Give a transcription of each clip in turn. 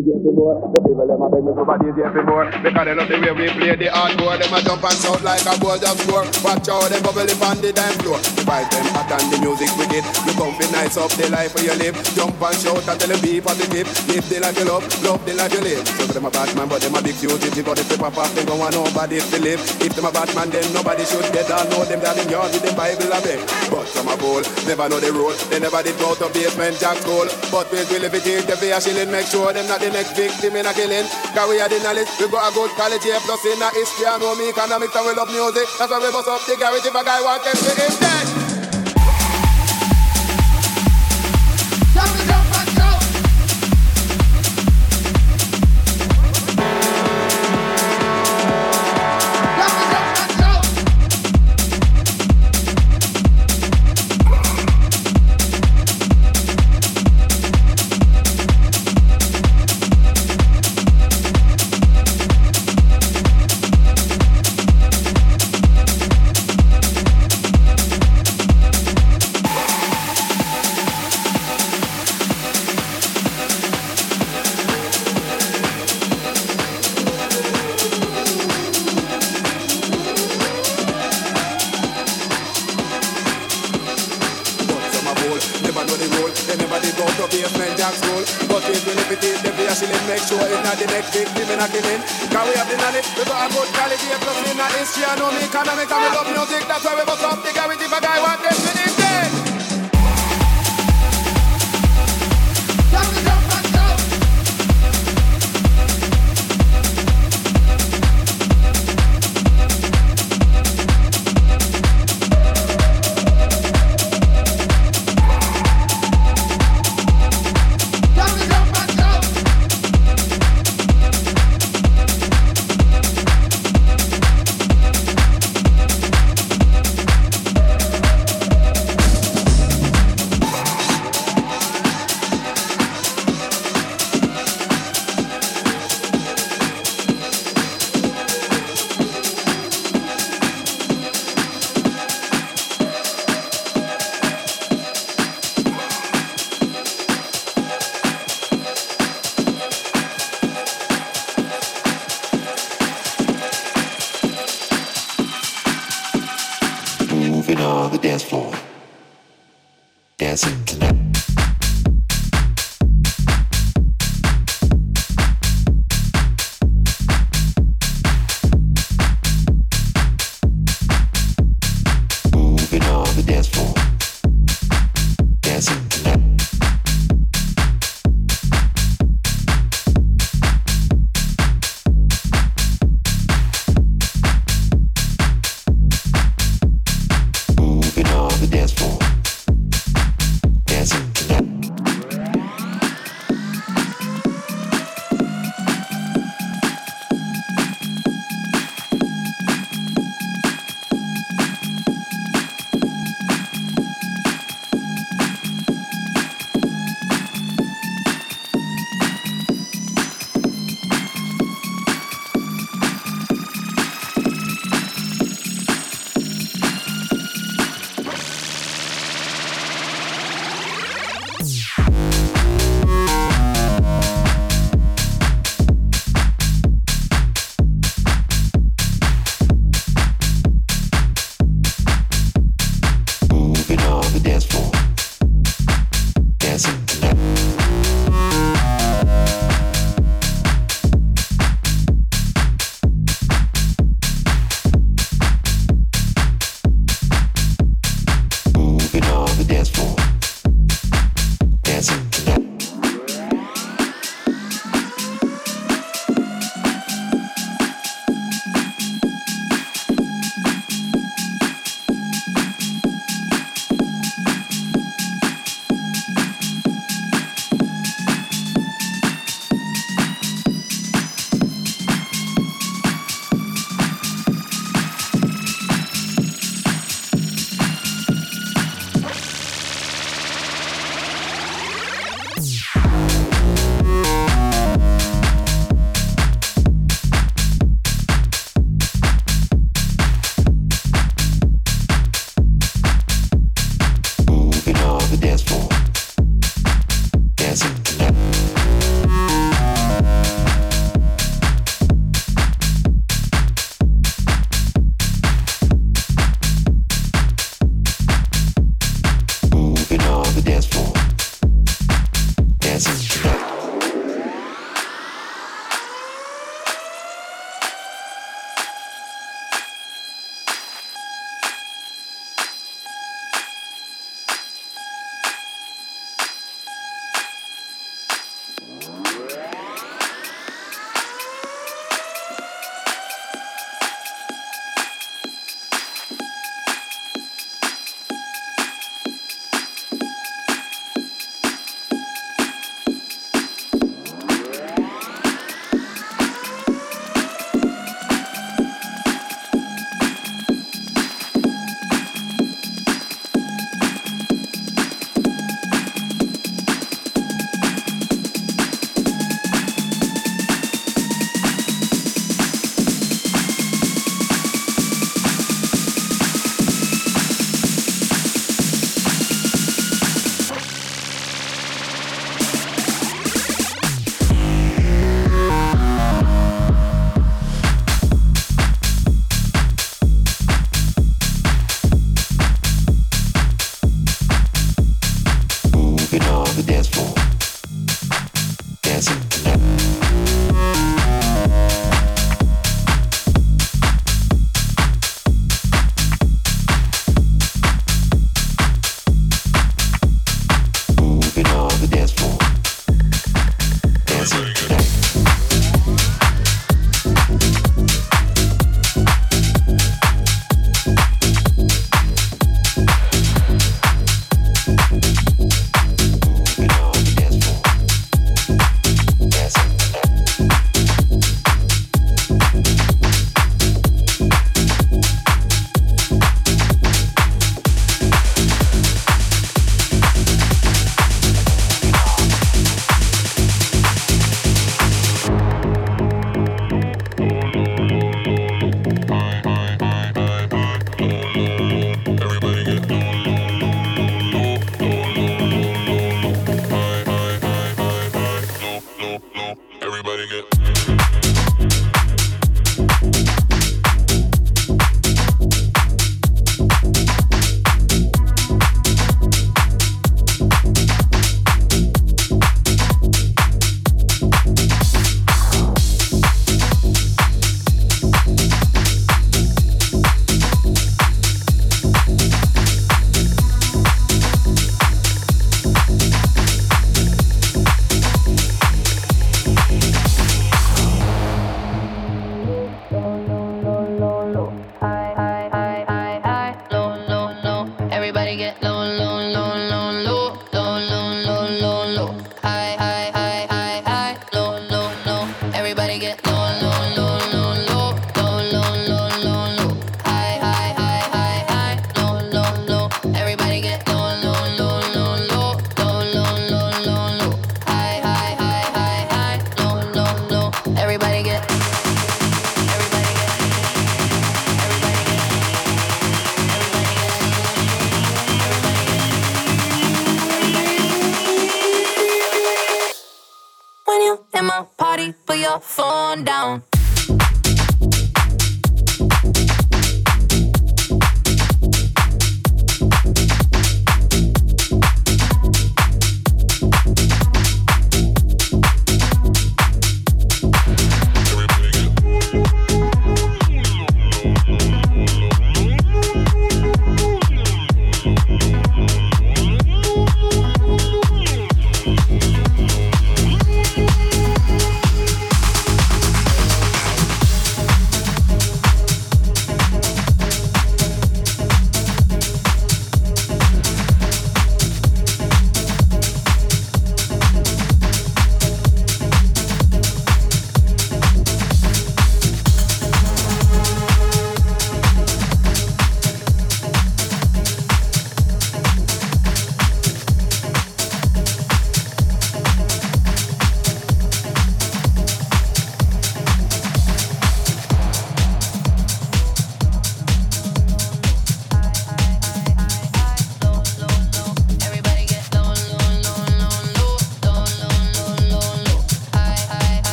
DJ more. The people them a beg me for DJ for more. Because they love the way we play the hardcore. Them a jump and shout like a goal just score. Watch how them bubble up on the dance floor. The them hot and the music wicked. You come be nice up the life where you live. Jump and shout and tell them be positive. Live the life you love, love the life you live. So them a bad man, but them a big. But if they pop off, they don't want nobody to live. If them a bad man, then nobody should get down. Know them down in yard with the Bible a beg. But some a fool, never know the rule. They never did go to Basement Jaxx school. But we will if it is the fear make sure them not the next victim in a killing. Cause we are the knowledge, we got a good college here, plus in a history, and know me economics, and we love music. That's why we bust up the garage if a guy want them to him dead.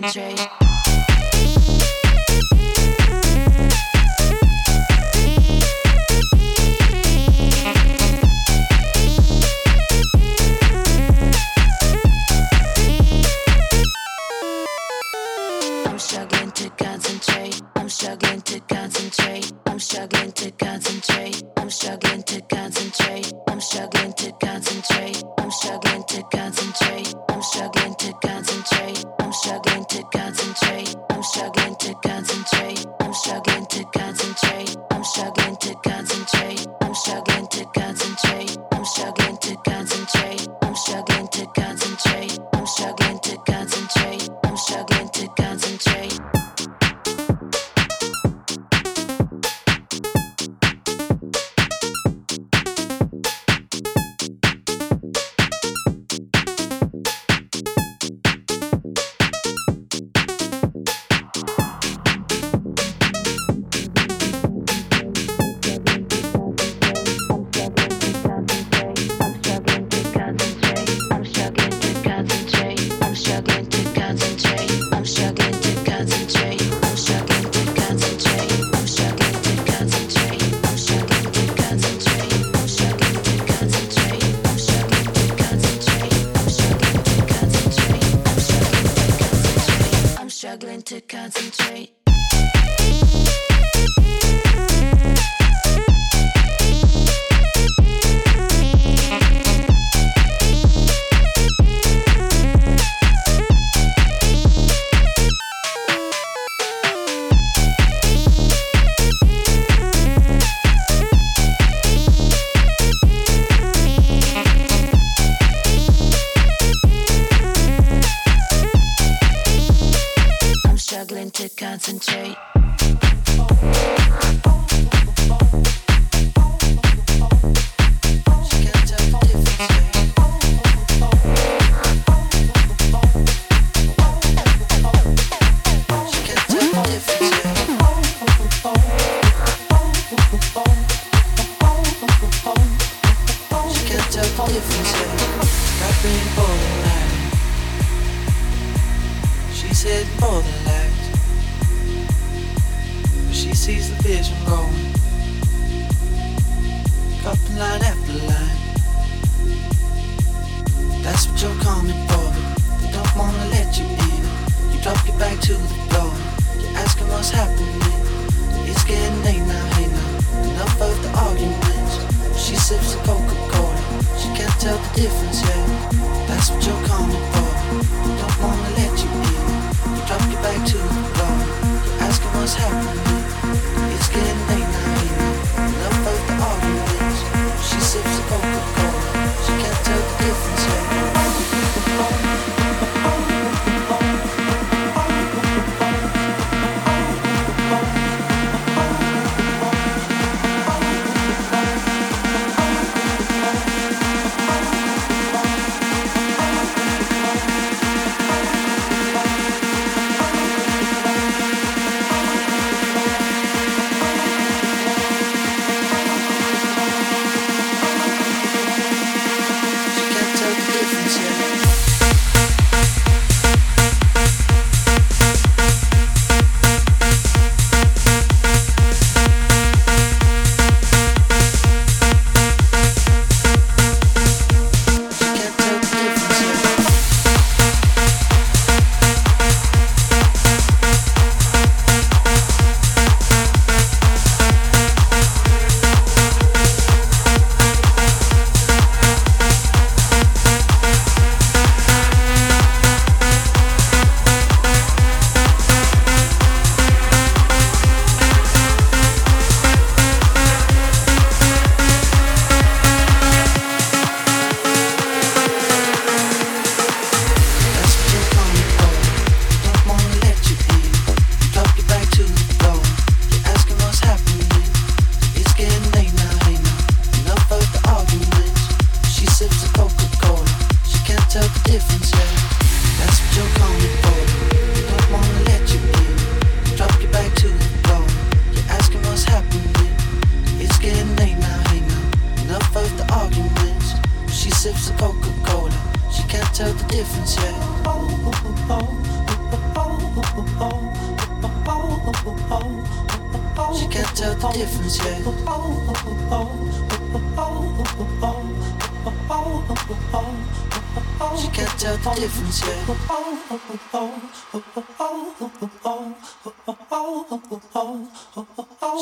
Concentrate.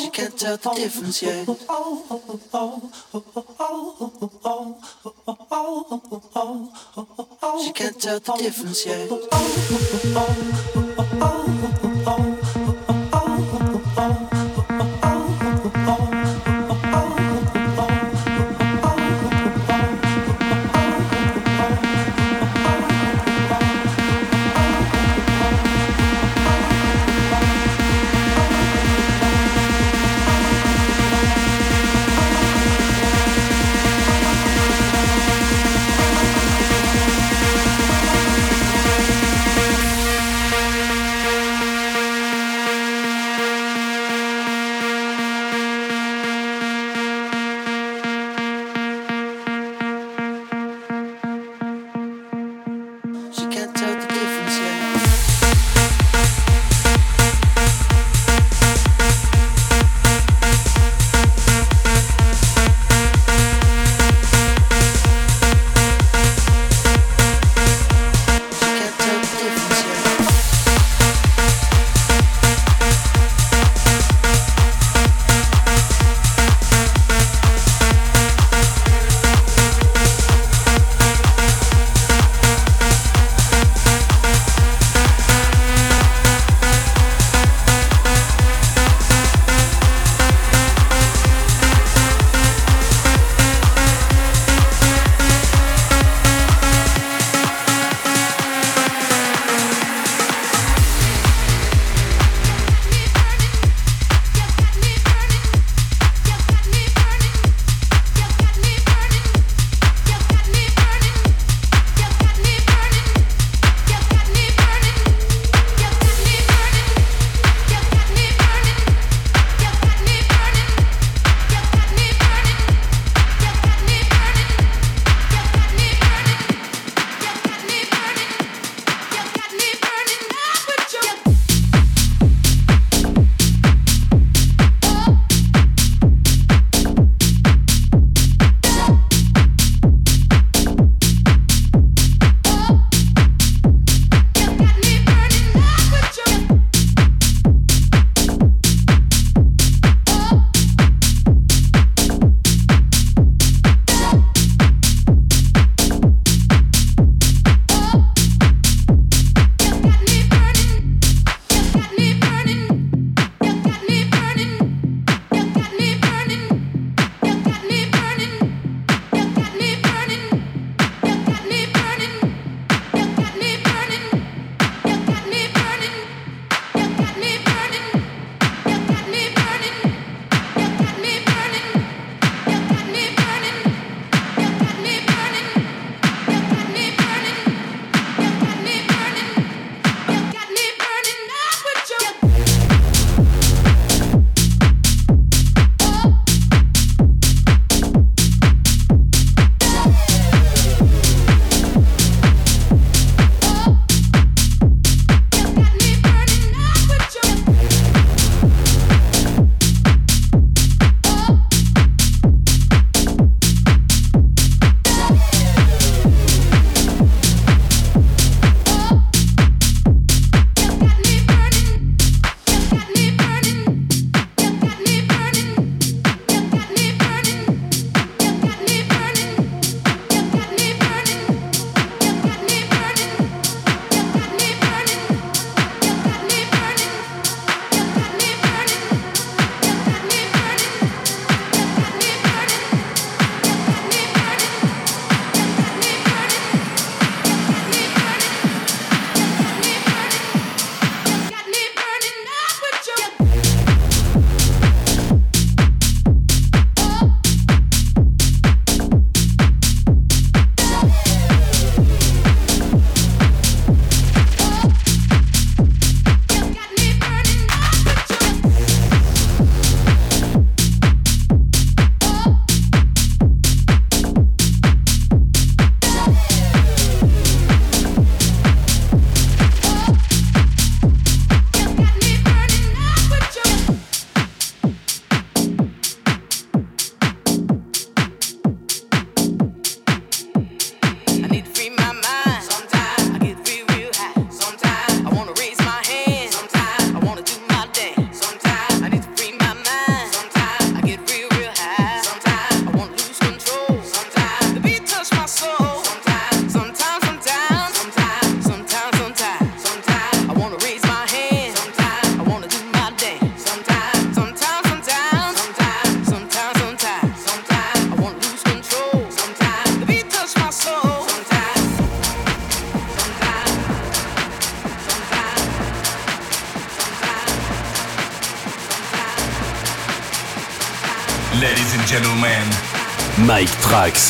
She can't tell the difference yet. She can't tell the difference yet.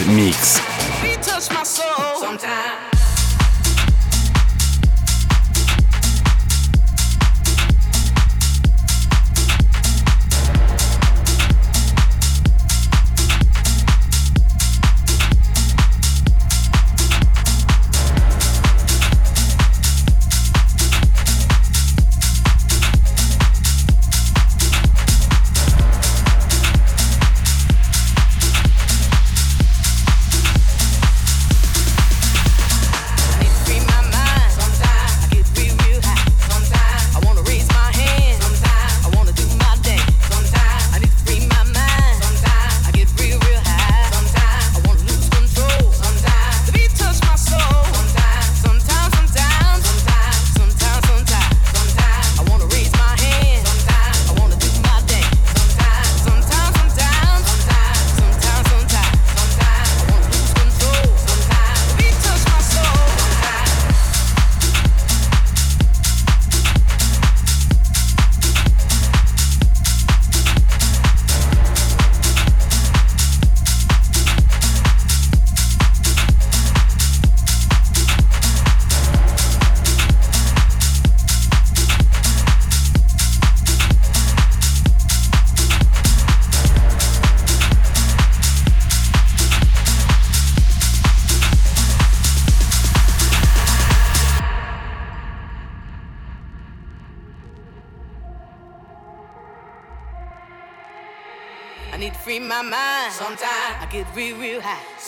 Микс.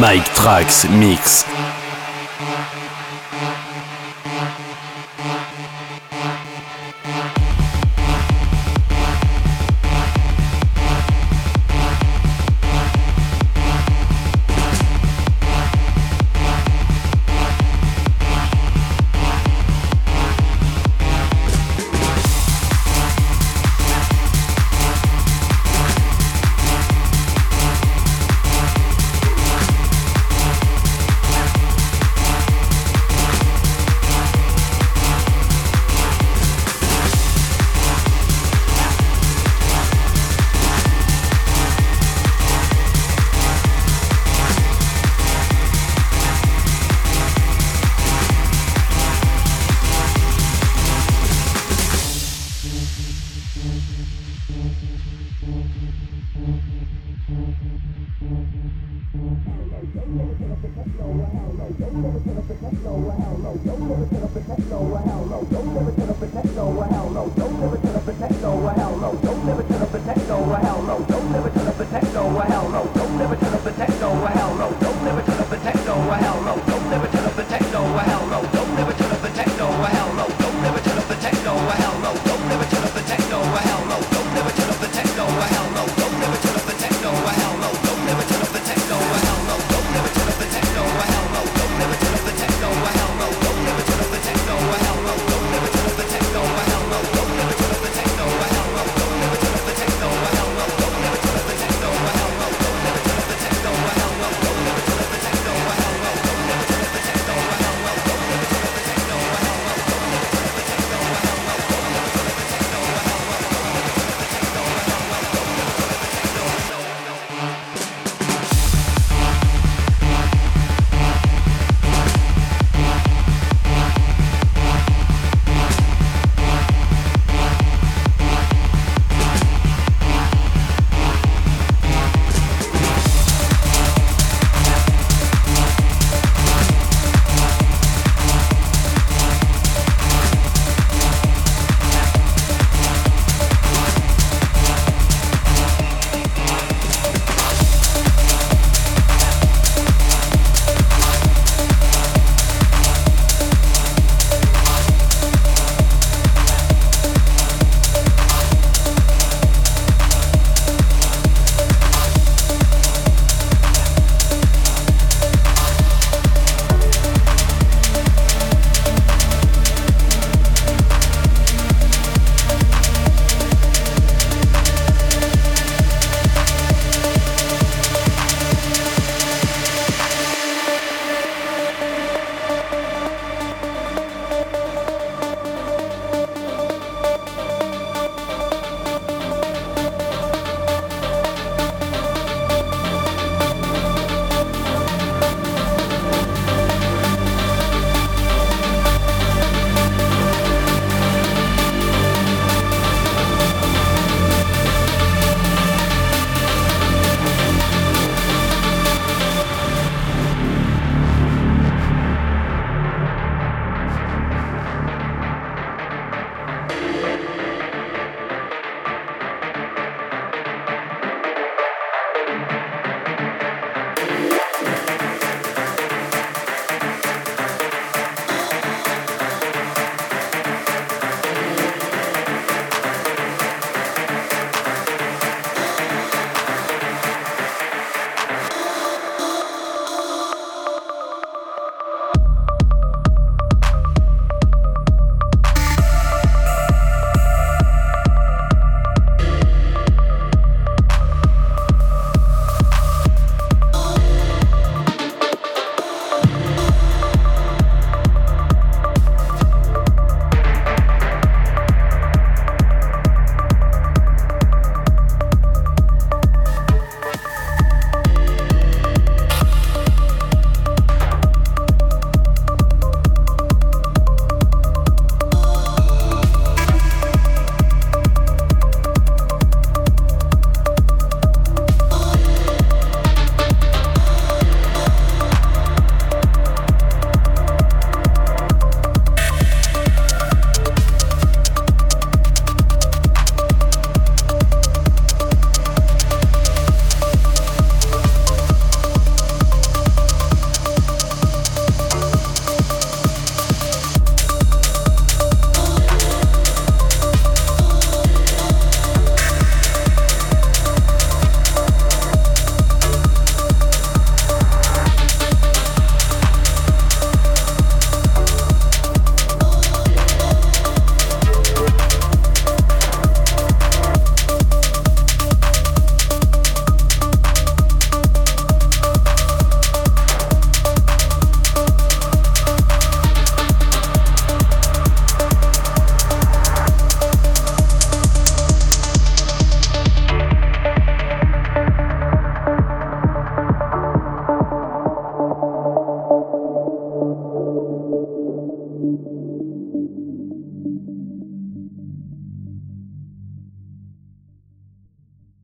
Mike Trax Mix.